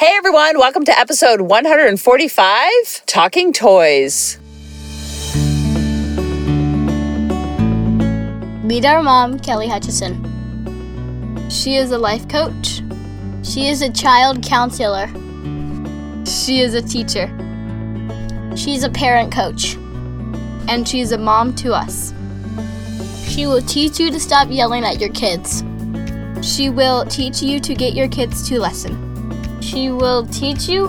Hey everyone, welcome to episode 145 Talking Toys. Meet our mom, Kelly Hutcheson. She is a life coach. She is a child counselor. She is a teacher. She's a parent coach. And she's a mom to us. She will teach you to stop yelling at your kids. She will teach you to get your kids to listen. She will teach you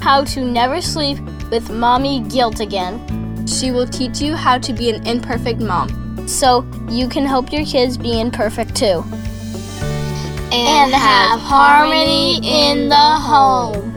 how to never sleep with mommy guilt again. She will teach you how to be an imperfect mom so you can help your kids be imperfect too. And have harmony in the home.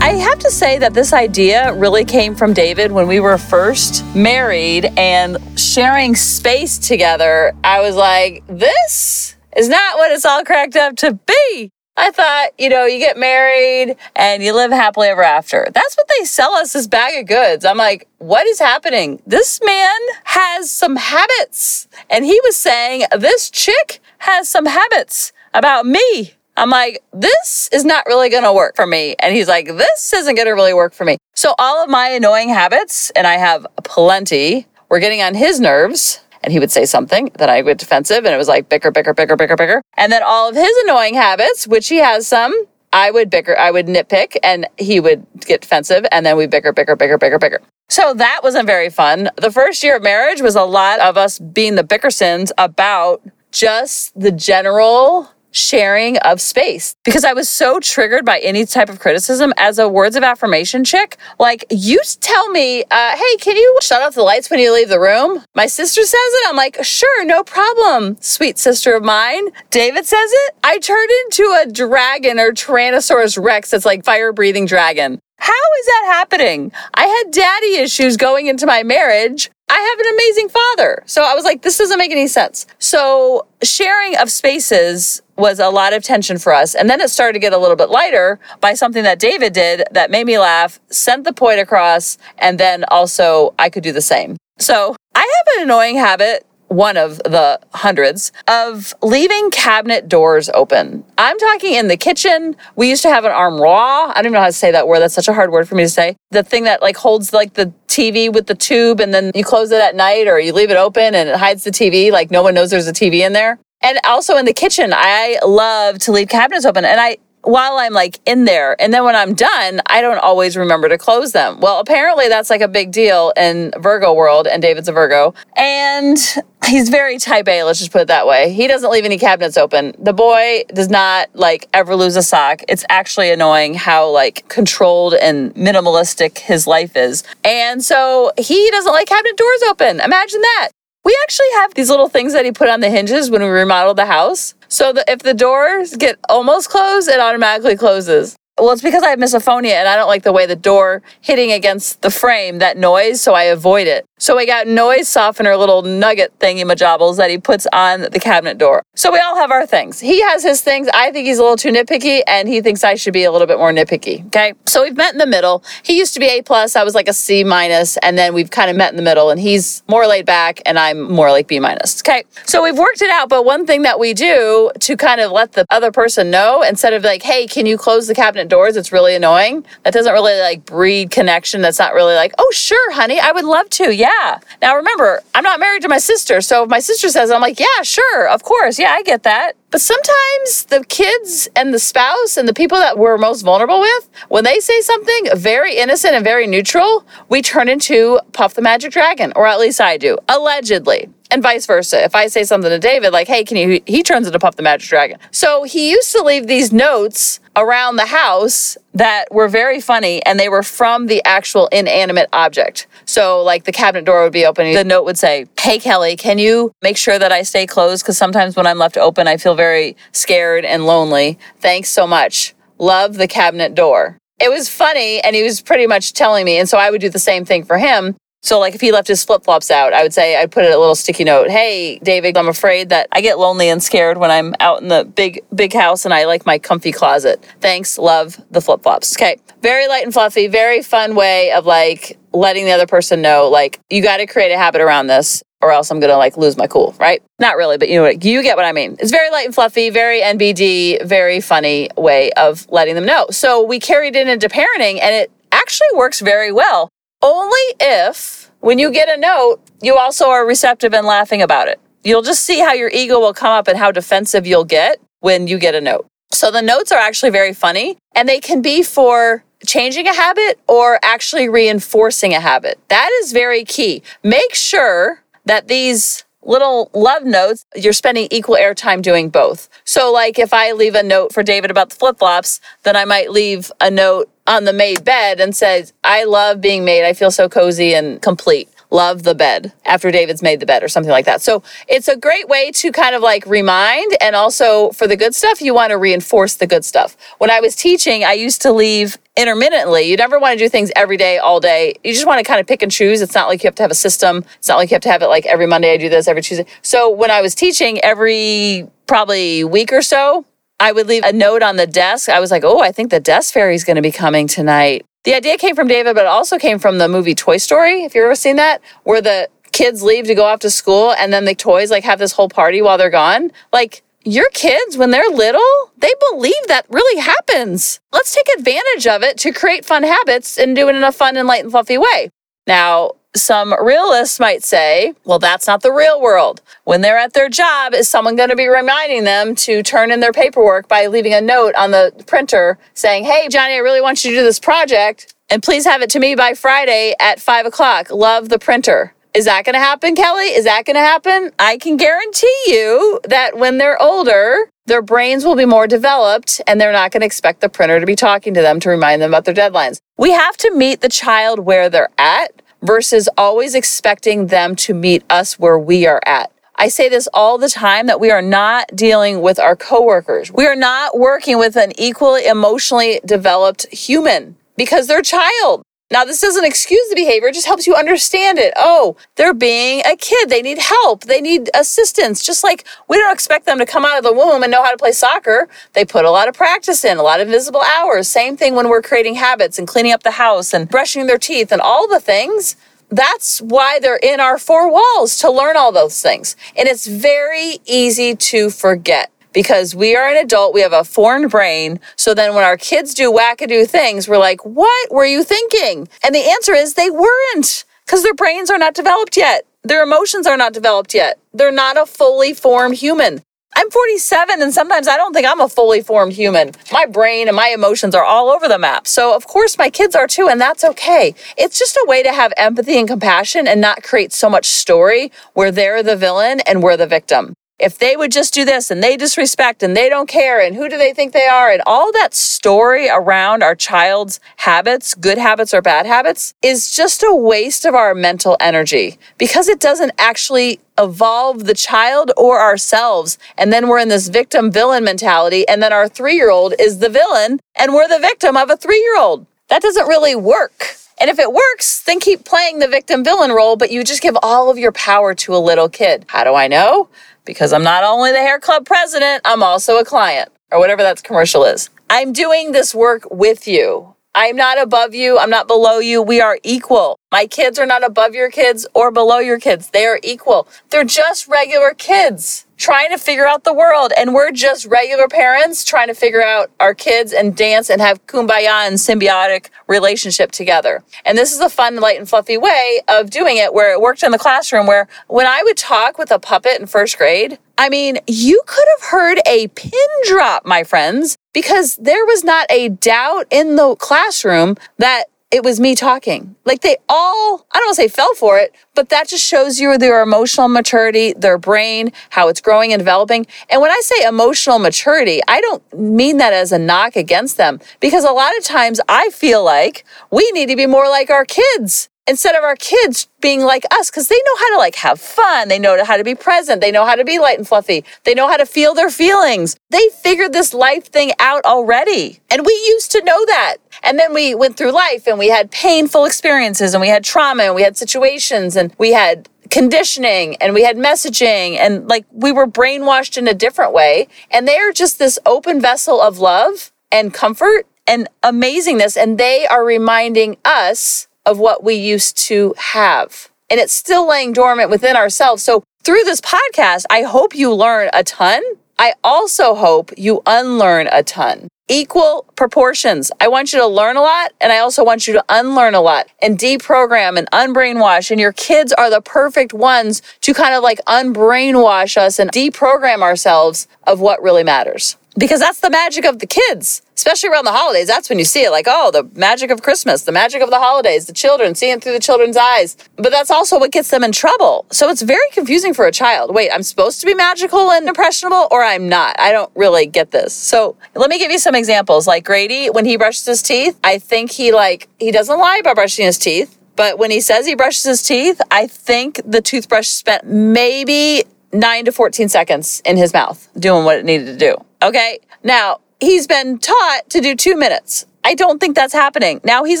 I have to say that this idea really came from David when we were first married and sharing space together. I was like, this is not what it's all cracked up to be. I thought, you know, you get married and you live happily ever after. That's what they sell us this bag of goods. I'm like, what is happening? This man has some habits. And he was saying, this chick has some habits about me. I'm like, this is not really going to work for me. And he's like, this isn't going to really work for me. So all of my annoying habits, and I have plenty, were getting on his nerves and he would say something, then I would defensive, and it was like bicker, bicker, bicker, bicker, bicker. And then all of his annoying habits, which he has some, I would bicker, I would nitpick, and he would get defensive, and then we bicker, bicker, bicker, bicker, bicker. So that wasn't very fun. The first year of marriage was a lot of us being the bickersons about just the general sharing of space because I was so triggered by any type of criticism as a words of affirmation chick. Like, you tell me, uh, hey, can you shut off the lights when you leave the room? My sister says it. I'm like, sure, no problem, sweet sister of mine. David says it. I turned into a dragon or Tyrannosaurus Rex that's like fire breathing dragon. How is that happening? I had daddy issues going into my marriage. I have an amazing father. So I was like, this doesn't make any sense. So sharing of spaces was a lot of tension for us. And then it started to get a little bit lighter by something that David did that made me laugh, sent the point across, and then also I could do the same. So I have an annoying habit one of the hundreds of leaving cabinet doors open. I'm talking in the kitchen. We used to have an armoire. I don't even know how to say that word. That's such a hard word for me to say. The thing that like holds like the TV with the tube and then you close it at night or you leave it open and it hides the TV. Like no one knows there's a TV in there. And also in the kitchen, I love to leave cabinets open. And I, while I'm like in there. And then when I'm done, I don't always remember to close them. Well, apparently that's like a big deal in Virgo world, and David's a Virgo. And he's very type A, let's just put it that way. He doesn't leave any cabinets open. The boy does not like ever lose a sock. It's actually annoying how like controlled and minimalistic his life is. And so he doesn't like cabinet doors open. Imagine that. We actually have these little things that he put on the hinges when we remodeled the house. So that if the doors get almost closed, it automatically closes. Well, it's because I have misophonia and I don't like the way the door hitting against the frame, that noise, so I avoid it. So we got noise softener little nugget thingy majobbles that he puts on the cabinet door. So we all have our things. He has his things. I think he's a little too nitpicky and he thinks I should be a little bit more nitpicky. Okay. So we've met in the middle. He used to be A plus. I was like a C minus, and then we've kind of met in the middle and he's more laid back and I'm more like B minus. Okay. So we've worked it out. But one thing that we do to kind of let the other person know instead of like, hey, can you close the cabinet doors? It's really annoying. That doesn't really like breed connection. That's not really like, oh, sure, honey, I would love to. Yeah. Now remember, I'm not married to my sister. So if my sister says, it, I'm like, yeah, sure, of course. Yeah, I get that. But sometimes the kids and the spouse and the people that we're most vulnerable with, when they say something very innocent and very neutral, we turn into Puff the Magic Dragon, or at least I do, allegedly and vice versa. If I say something to David, like, hey, can you, he turns into Puff the Magic Dragon. So he used to leave these notes around the house that were very funny and they were from the actual inanimate object. So, like, the cabinet door would be open. The note would say, Hey, Kelly, can you make sure that I stay closed? Because sometimes when I'm left open, I feel very scared and lonely. Thanks so much. Love the cabinet door. It was funny and he was pretty much telling me. And so I would do the same thing for him. So, like, if he left his flip flops out, I would say, I'd put it a little sticky note. Hey, David, I'm afraid that I get lonely and scared when I'm out in the big, big house and I like my comfy closet. Thanks. Love the flip flops. Okay. Very light and fluffy, very fun way of like letting the other person know, like, you got to create a habit around this. or else I'm gonna like lose my cool, right? Not really, but you know what? You get what I mean. It's very light and fluffy, very NBD, very funny way of letting them know. So we carried it into parenting, and it actually works very well. Only if when you get a note, you also are receptive and laughing about it. You'll just see how your ego will come up and how defensive you'll get when you get a note. So the notes are actually very funny and they can be for changing a habit or actually reinforcing a habit. That is very key. Make sure that these little love notes, you're spending equal airtime doing both. So, like if I leave a note for David about the flip flops, then I might leave a note on the made bed and says, I love being made. I feel so cozy and complete love the bed after David's made the bed or something like that. So it's a great way to kind of like remind and also for the good stuff, you want to reinforce the good stuff. When I was teaching, I used to leave intermittently. You never want to do things every day, all day. You just want to kind of pick and choose. It's not like you have to have a system. It's not like you have to have it like every Monday I do this, every Tuesday. So when I was teaching every probably week or so, I would leave a note on the desk. I was like, oh, I think the desk fairy is going to be coming tonight. The idea came from David, but it also came from the movie Toy Story. If you've ever seen that, where the kids leave to go off to school and then the toys like have this whole party while they're gone. Like your kids, when they're little, they believe that really happens. Let's take advantage of it to create fun habits and do it in a fun and light and fluffy way. Now, some realists might say, well, that's not the real world. When they're at their job, is someone going to be reminding them to turn in their paperwork by leaving a note on the printer saying, hey, Johnny, I really want you to do this project and please have it to me by Friday at five o'clock. Love the printer. Is that going to happen, Kelly? Is that going to happen? I can guarantee you that when they're older, their brains will be more developed and they're not going to expect the printer to be talking to them to remind them about their deadlines. We have to meet the child where they're at versus always expecting them to meet us where we are at. I say this all the time that we are not dealing with our coworkers. We are not working with an equally emotionally developed human because they're child. Now, this doesn't excuse the behavior, it just helps you understand it. Oh, they're being a kid. They need help. They need assistance. Just like we don't expect them to come out of the womb and know how to play soccer. They put a lot of practice in, a lot of invisible hours. Same thing when we're creating habits and cleaning up the house and brushing their teeth and all the things. That's why they're in our four walls to learn all those things. And it's very easy to forget because we are an adult, we have a formed brain. So then when our kids do wackadoo things, we're like, what were you thinking? And the answer is they weren't because their brains are not developed yet. Their emotions are not developed yet. They're not a fully formed human. I'm 47 and sometimes I don't think I'm a fully formed human. My brain and my emotions are all over the map. So, of course, my kids are too, and that's okay. It's just a way to have empathy and compassion and not create so much story where they're the villain and we're the victim if they would just do this and they disrespect and they don't care and who do they think they are and all that story around our child's habits, good habits or bad habits, is just a waste of our mental energy because it doesn't actually evolve the child or ourselves. And then we're in this victim villain mentality. And then our three year old is the villain and we're the victim of a three year old. That doesn't really work. And if it works, then keep playing the victim villain role, but you just give all of your power to a little kid. How do I know? Because I'm not only the hair club president, I'm also a client or whatever that commercial is. I'm doing this work with you. I'm not above you. I'm not below you. We are equal. My kids are not above your kids or below your kids. They are equal. They're just regular kids trying to figure out the world. And we're just regular parents trying to figure out our kids and dance and have kumbaya and symbiotic relationship together. And this is a fun, light, and fluffy way of doing it where it worked in the classroom where when I would talk with a puppet in first grade, I mean, you could have heard a pin drop, my friends, because there was not a doubt in the classroom that it was me talking. Like they all, I don't want to say fell for it, but that just shows you their emotional maturity, their brain, how it's growing and developing. And when I say emotional maturity, I don't mean that as a knock against them because a lot of times I feel like we need to be more like our kids instead of our kids being like us because they know how to like have fun. They know how to be present. They know how to be light and fluffy. They know how to feel their feelings. They figured this life thing out already. And we used to know that. And then we went through life and we had painful experiences and we had trauma and we had situations and we had conditioning and we had messaging and like we were brainwashed in a different way. And they're just this open vessel of love and comfort and amazingness. And they are reminding us of what we used to have. and it's still laying dormant within ourselves. So through this podcast, I hope you learn a ton. I also hope you unlearn a ton equal proportions. I want you to learn a lot and I also want you to unlearn a lot and deprogram and unbrainwash. And your kids are the perfect ones to kind of like unbrainwash us and deprogram ourselves of what really matters because that's the magic of the kids, especially around the holidays. That's when you see it like, oh, the magic of Christmas, the magic of the holidays, the children seeing through the children's eyes. But that's also what gets them in trouble. So it's very confusing for a child. Wait, I'm supposed to be magical and impressionable or I'm not. I don't really get this. So let me give you some examples. Like Grady, when he brushes his teeth, I think he like, he doesn't lie about brushing his teeth. But when he says he brushes his teeth, I think the toothbrush spent maybe 9 to 14 seconds in his mouth doing what it needed to do. Okay. Now, he's been taught to do two minutes. I don't think that's happening. Now he's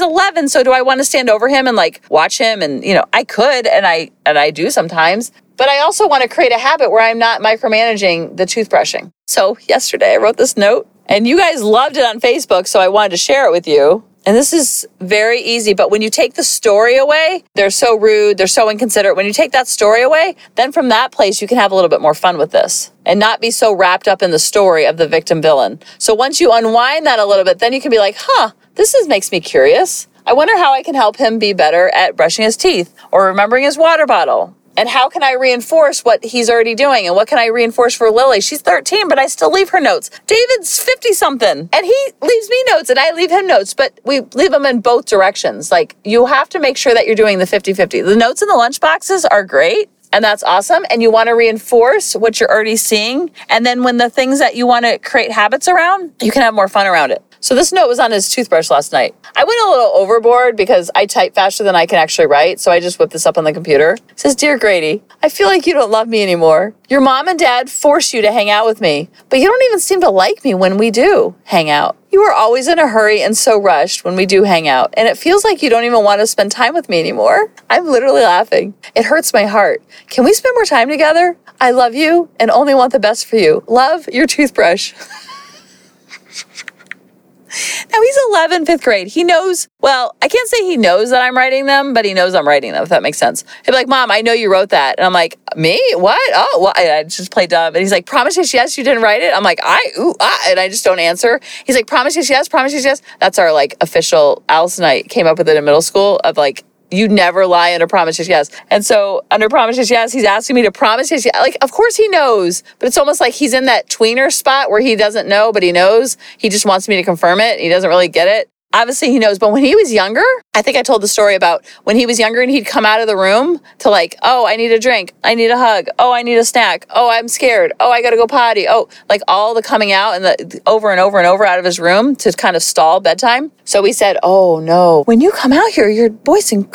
11, so do I want to stand over him and like watch him? And you know, I could, and I and I do sometimes. But I also want to create a habit where I'm not micromanaging the toothbrushing. So yesterday I wrote this note, and you guys loved it on Facebook, so I wanted to share it with you. And this is very easy, but when you take the story away, they're so rude, they're so inconsiderate. When you take that story away, then from that place, you can have a little bit more fun with this and not be so wrapped up in the story of the victim villain. So once you unwind that a little bit, then you can be like, huh, this is, makes me curious. I wonder how I can help him be better at brushing his teeth or remembering his water bottle and how can I reinforce what he's already doing? And what can I reinforce for Lily? She's 13, but I still leave her notes. David's 50 something and he leaves me notes and I leave him notes, but we leave them in both directions. Like you have to make sure that you're doing the 50 50. The notes in the lunch boxes are great. And that's awesome. And you want to reinforce what you're already seeing. And then when the things that you want to create habits around, you can have more fun around it. So this note was on his toothbrush last night. I went a little overboard because I type faster than I can actually write, so I just whipped this up on the computer. It says, Dear Grady, I feel like you don't love me anymore. Your mom and dad force you to hang out with me, but you don't even seem to like me when we do hang out. You are always in a hurry and so rushed when we do hang out, and it feels like you don't even want to spend time with me anymore. I'm literally laughing. It hurts my heart. Can we spend more time together? I love you and only want the best for you. Love your toothbrush. Now he's 11, fifth grade. He knows, well, I can't say he knows that I'm writing them, but he knows I'm writing them, if that makes sense. He'd be like, Mom, I know you wrote that. And I'm like, Me? What? Oh, well, I just play dumb. And he's like, Promise yes, you didn't write it? I'm like, I, ooh, ah. And I just don't answer. He's like, Promise yes, yes, promise yes, yes. That's our like official, Alice and I came up with it in middle school of like, you never lie under promises yes. And so under promises yes, he's asking me to promise his yes. Like, of course he knows, but it's almost like he's in that tweener spot where he doesn't know, but he knows. He just wants me to confirm it. He doesn't really get it obviously he knows but when he was younger i think i told the story about when he was younger and he'd come out of the room to like oh i need a drink. I need a hug. Oh i need a snack. Oh i'm scared. Oh i gotta go potty. Oh like all the coming out and the over and over and over out of his room to kind of stall bedtime. So we said oh no. When you come out here your voice and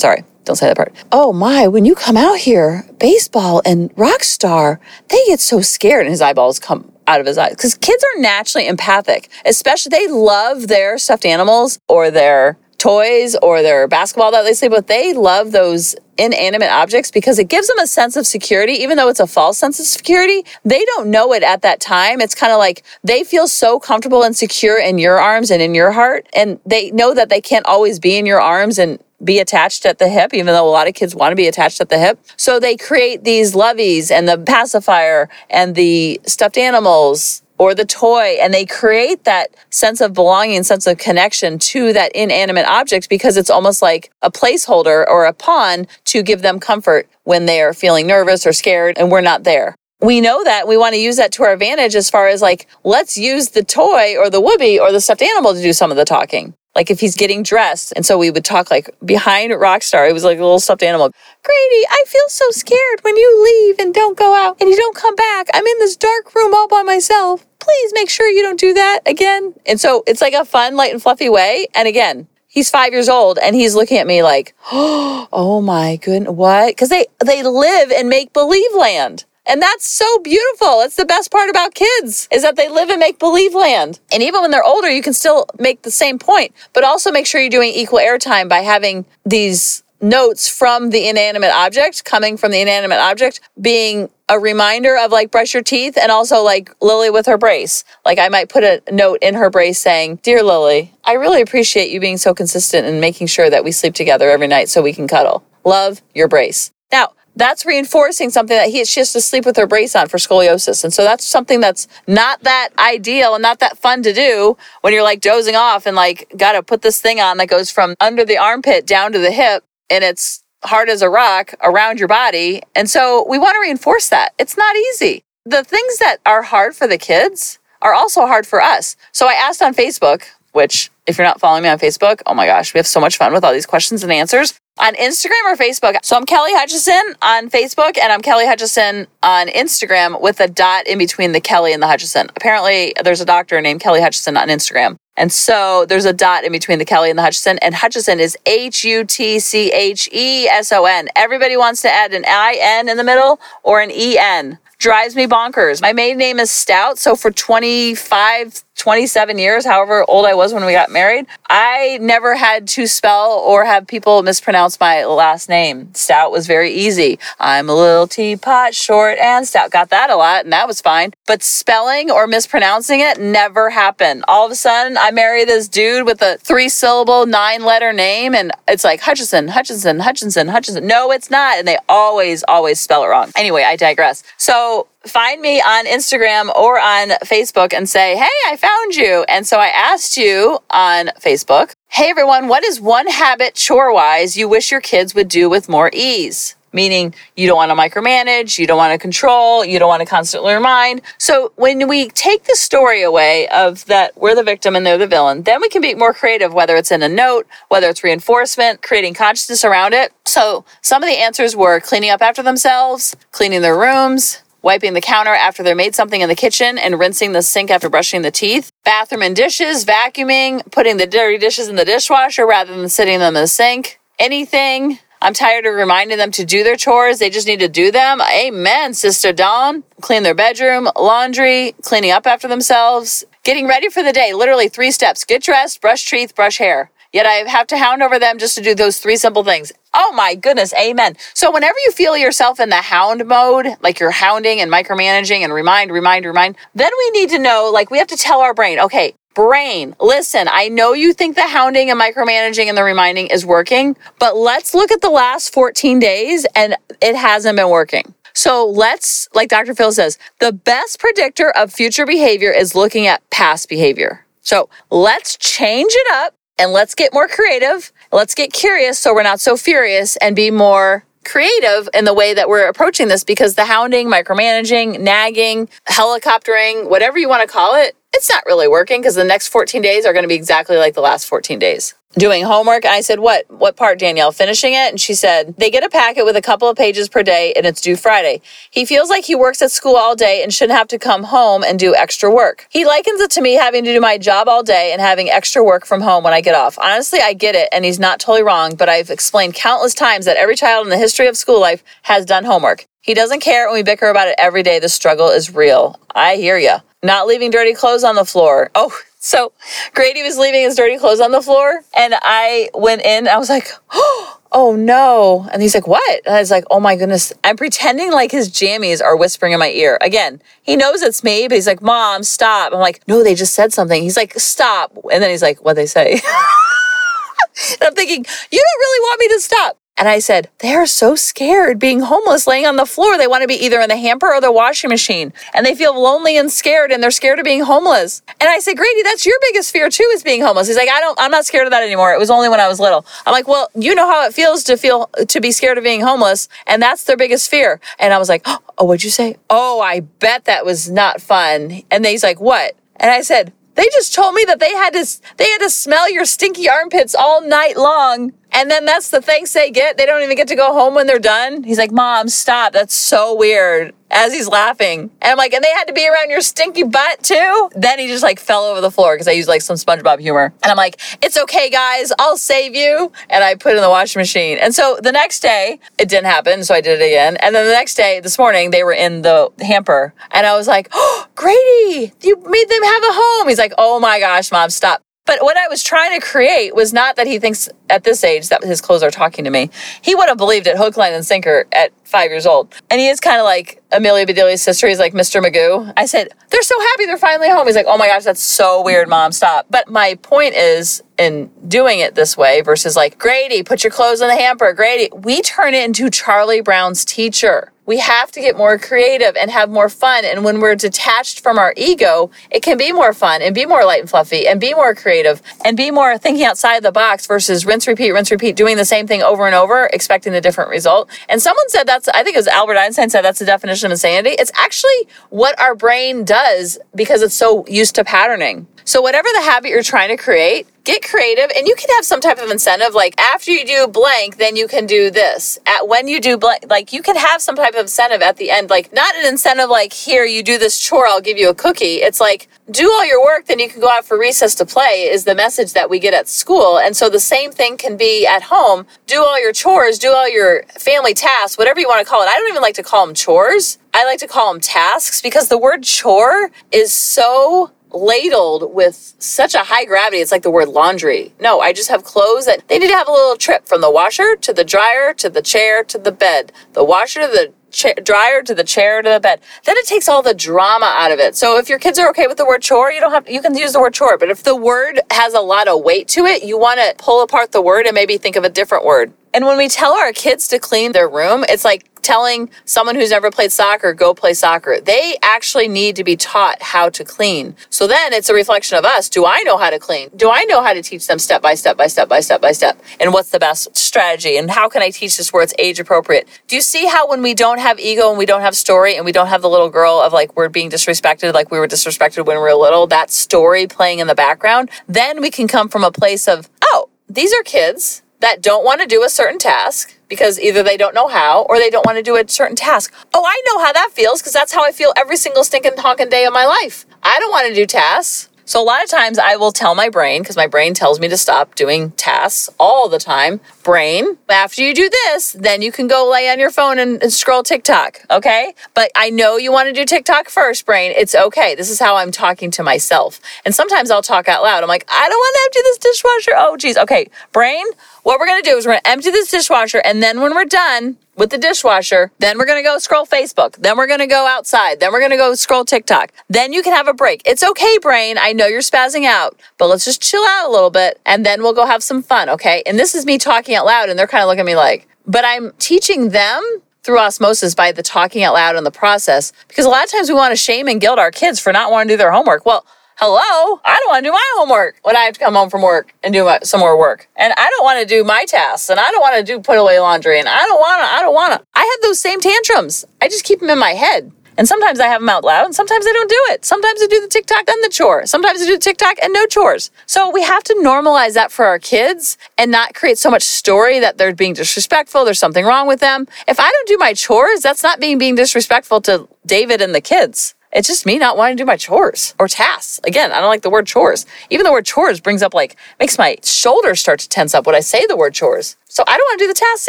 sorry don't say that part. Oh my, when you come out here, baseball and rock star, they get so scared. And his eyeballs come out of his eyes. Because kids are naturally empathic, especially they love their stuffed animals or their toys or their basketball that they sleep with. They love those inanimate objects because it gives them a sense of security, even though it's a false sense of security. They don't know it at that time. It's kind of like they feel so comfortable and secure in your arms and in your heart. And they know that they can't always be in your arms and be attached at the hip, even though a lot of kids want to be attached at the hip. So they create these loveys and the pacifier and the stuffed animals or the toy and they create that sense of belonging sense of connection to that inanimate object because it's almost like a placeholder or a pawn to give them comfort when they are feeling nervous or scared and we're not there. We know that we want to use that to our advantage as far as like let's use the toy or the whoopee or the stuffed animal to do some of the talking like if he's getting dressed. And so we would talk like behind Rockstar. It was like a little stuffed animal. Grady, I feel so scared when you leave and don't go out and you don't come back. I'm in this dark room all by myself. Please make sure you don't do that again. And so it's like a fun, light and fluffy way. And again, he's five years old and he's looking at me like, oh my goodness, what? Because they they live in make believe land. And that's so beautiful. It's the best part about kids is that they live in make believe land. And even when they're older, you can still make the same point, but also make sure you're doing equal airtime by having these notes from the inanimate object coming from the inanimate object being a reminder of like brush your teeth and also like Lily with her brace. Like I might put a note in her brace saying, Dear Lily, I really appreciate you being so consistent and making sure that we sleep together every night so we can cuddle. love your brace. Now, that's reinforcing something that he she has to sleep with her brace on for scoliosis. And so that's something that's not that ideal and not that fun to do when you're like dozing off and like got to put this thing on that goes from under the armpit down to the hip and it's hard as a rock around your body. And so we want to reinforce that. It's not easy. The things that are hard for the kids are also hard for us. So I asked on Facebook, which if you're not following me on Facebook, oh my gosh, we have so much fun with all these questions and answers on Instagram or Facebook. So I'm Kelly Hutcheson on Facebook and I'm Kelly Hutcheson on Instagram with a dot in between the Kelly and the Hutcheson. Apparently, there's a doctor named Kelly Hutcheson on Instagram. And so there's a dot in between the Kelly and the Hutcheson. And Hutcheson is H U T C H E S O N. Everybody wants to add an I N in the middle or an E N drives me bonkers. My maiden name is Stout. So for 25, 27 years, however old I was when we got married, I never had to spell or have people mispronounce my last name. Stout was very easy. I'm a little teapot, short and stout. Got that a lot, and that was fine. But spelling or mispronouncing it never happened. All of a sudden, I marry this dude with a three syllable, nine letter name, and it's like Hutchinson, Hutchinson, Hutchinson, Hutchinson. No, it's not. And they always, always spell it wrong. Anyway, I digress. So find me on Instagram or on Facebook and say, Hey, I found you. And so I asked you on Facebook, Hey, everyone, what is one habit chore wise you wish your kids would do with more ease? Meaning you don't want to micromanage, you don't want to control, you don't want to constantly remind. So when we take the story away of that we're the victim and they're the villain, then we can be more creative, whether it's in a note, whether it's reinforcement, creating consciousness around it. So some of the answers were cleaning up after themselves, cleaning their rooms, wiping the counter after they made something in the kitchen, and rinsing the sink after brushing the teeth. Bathroom and dishes, vacuuming, putting the dirty dishes in the dishwasher rather than sitting them in the sink. Anything. I'm tired of reminding them to do their chores. They just need to do them. Amen, Sister Dawn. Clean their bedroom, laundry, cleaning up after themselves, getting ready for the day. Literally three steps get dressed, brush teeth, brush hair. Yet I have to hound over them just to do those three simple things. Oh my goodness, amen. So whenever you feel yourself in the hound mode, like you're hounding and micromanaging and remind, remind, remind, then we need to know, like we have to tell our brain, okay, brain, listen, I know you think the hounding and micromanaging and the reminding is working, but let's look at the last 14 days and it hasn't been working. So let's, like Dr. Phil says, the best predictor of future behavior is looking at past behavior. So let's change it up and let's get more creative. Let's get curious so we're not so furious and be more creative in the way that we're approaching this because the hounding, micromanaging, nagging, helicoptering, whatever you want to call it, it's not really working because the next 14 days are going to be exactly like the last 14 days doing homework. I said, What? What part, Danielle? Finishing it? And she said, They get a packet with a couple of pages per day and it's due Friday. He feels like he works at school all day and shouldn't have to come home and do extra work. He likens it to me having to do my job all day and having extra work from home when I get off. Honestly, I get it and he's not totally wrong, but I've explained countless times that every child in the history of school life has done homework. He doesn't care and we bicker about it every day. The struggle is real. I hear ya. Not leaving dirty clothes on the floor. Oh, so Grady was leaving his dirty clothes on the floor, and I went in. I was like, oh no. And he's like, what? And I was like, oh my goodness. I'm pretending like his jammies are whispering in my ear. Again, he knows it's me, but he's like, mom, stop. I'm like, no, they just said something. He's like, stop. And then he's like, what they say? and I'm thinking, you don't really want me to stop. And I said, they are so scared being homeless, laying on the floor. They want to be either in the hamper or the washing machine. And they feel lonely and scared and they're scared of being homeless. And I said, Grady, that's your biggest fear too, is being homeless. He's like, I don't, I'm not scared of that anymore. It was only when I was little. I'm like, well, you know how it feels to feel, to be scared of being homeless. And that's their biggest fear. And I was like, oh, what'd you say? Oh, I bet that was not fun. And he's like, what? And I said, they just told me that they had to they had to smell your stinky armpits all night long and then that's the thanks they get. They don't even get to go home when they're done. He's like, Mom, stop. That's so weird. As he's laughing. And I'm like, and they had to be around your stinky butt too? Then he just like fell over the floor because I used like some SpongeBob humor. And I'm like, it's okay, guys. I'll save you. And I put it in the washing machine. And so the next day, it didn't happen. So I did it again. And then the next day, this morning, they were in the hamper. And I was like, oh, Grady, you made them have a home. He's like, oh my gosh, Mom, stop But what I was trying to create was not that he thinks at this age that his clothes are talking to me. He would have believed it hook, line, and sinker at five years old. And he is kind of like Amelia Bedelia's sister. He's like Mr. Magoo. I said, they're so happy they're finally home. He's like, oh my gosh, that's so weird, mom, stop. But my point is in doing it this way versus like, Grady, put your clothes in the hamper. Grady, we turn it into Charlie Brown's teacher. We have to get more creative and have more fun. And when we're detached from our ego, it can be more fun and be more light and fluffy and be more creative and be more thinking outside the box versus rinse, repeat, rinse, repeat, doing the same thing over and over, expecting a different result. And someone said that's, I think it was Albert Einstein said that's the definition of insanity. It's actually what our brain does because it's so used to patterning. So, whatever the habit you're trying to create, get creative and you can have some type of incentive like after you do blank then you can do this. At when you do blank like you can have some type of incentive at the end like not an incentive like here you do this chore i'll give you a cookie. It's like do all your work then you can go out for recess to play is the message that we get at school. And so the same thing can be at home. Do all your chores do all your family tasks whatever you want to call it. I don't even like to call them chores. I like to call them tasks because the word chore is so ladled with such a high gravity. It's like the word laundry. No, I just have clothes that they need to have a little trip from the washer to the dryer to the chair to the bed, the washer to the cha- dryer to the chair to the bed. Then it takes all the drama out of it. So if your kids are okay with the word chore, you don't have you can use the word chore. But if the word has a lot of weight to it, you want to pull apart the word and maybe think of a different word. And when we tell our kids to clean their room, it's like telling someone who's never played soccer, go play soccer. They actually need to be taught how to clean. So then it's a reflection of us. Do I know how to clean? Do I know how to teach them step by step by step by step by step? And what's the best strategy? And how can I teach this where it's age appropriate? Do you see how when we don't have ego and we don't have story and we don't have the little girl of like we're being disrespected, like we were disrespected when we were little, that story playing in the background, then we can come from a place of, oh, these are kids that don't want to do a certain task because either they don't know how or they don't want to do a certain task. Oh, I know how that feels because that's how I feel every single stinking honking day of my life. I don't want to do tasks. So a lot of times I will tell my brain, because my brain tells me to stop doing tasks all the time. Brain, after you do this, then you can go lay on your phone and, and scroll TikTok. Okay. But I know you want to do TikTok first, brain. It's okay. This is how I'm talking to myself. And sometimes I'll talk out loud. I'm like, I don't want to empty this dishwasher. Oh, geez. Okay. Brain, what we're going to do is we're going to empty this dishwasher. And then when we're done, with the dishwasher. Then we're going to go scroll Facebook. Then we're going to go outside. Then we're going to go scroll TikTok. Then you can have a break. It's okay, brain. I know you're spazzing out, but let's just chill out a little bit and then we'll go have some fun. Okay. And this is me talking out loud and they're kind of looking at me like, but I'm teaching them through osmosis by the talking out loud in the process because a lot of times we want to shame and guilt our kids for not wanting to do their homework. Well, hello, I don't want to do my homework when I have to come home from work and do my, some more work. And I don't want to do my tasks and I don't want to do put away laundry and I don't want to, I don't want to. I have those same tantrums. I just keep them in my head. And sometimes I have them out loud and sometimes I don't do it. Sometimes I do the TikTok and the chore. Sometimes I do the TikTok and no chores. So we have to normalize that for our kids and not create so much story that they're being disrespectful. There's something wrong with them. If I don't do my chores, that's not being being disrespectful to David and the kids. It's just me not wanting to do my chores or tasks. Again, I don't like the word chores. Even the word chores brings up like, makes my shoulders start to tense up when I say the word chores. So I don't want to do the tasks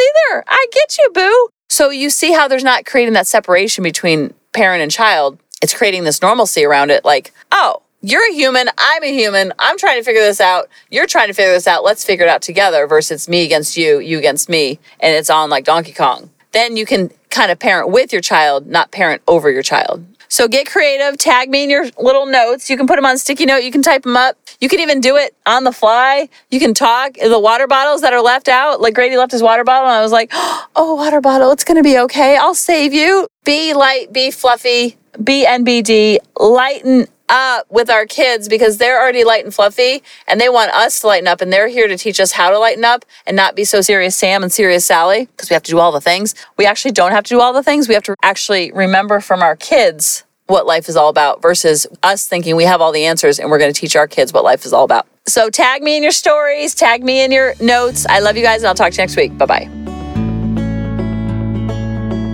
either. I get you, boo. So you see how there's not creating that separation between parent and child. It's creating this normalcy around it. Like, oh, you're a human. I'm a human. I'm trying to figure this out. You're trying to figure this out. Let's figure it out together versus me against you, you against me. And it's on like Donkey Kong. Then you can kind of parent with your child, not parent over your child. So get creative. Tag me in your little notes. You can put them on sticky note. You can type them up. You can even do it on the fly. You can talk. The water bottles that are left out, like Grady left his water bottle, and I was like, oh, water bottle, it's going to be okay. I'll save you. Be light, be fluffy, be NBD, lighten up with our kids because they're already light and fluffy and they want us to lighten up and they're here to teach us how to lighten up and not be so serious Sam and serious Sally because we have to do all the things. We actually don't have to do all the things. We have to actually remember from our kids what life is all about versus us thinking we have all the answers and we're going to teach our kids what life is all about. So tag me in your stories, tag me in your notes. I love you guys and I'll talk to you next week. Bye bye.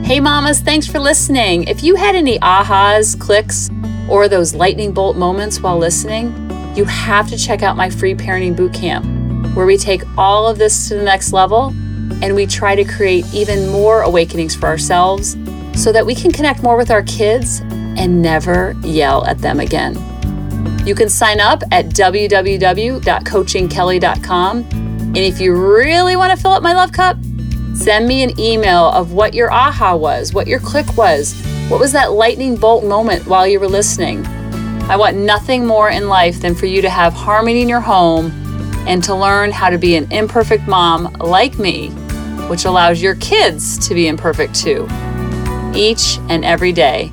Hey, mamas, thanks for listening. If you had any ahas, clicks, or those lightning bolt moments while listening, you have to check out my free parenting bootcamp, where we take all of this to the next level and we try to create even more awakenings for ourselves so that we can connect more with our kids and never yell at them again. You can sign up at www.coachingkelly.com. And if you really want to fill up my love cup, send me an email of what your aha was, what your click was, what was that lightning bolt moment while you were listening. I want nothing more in life than for you to have harmony in your home and to learn how to be an imperfect mom like me, which allows your kids to be imperfect too, each and every day.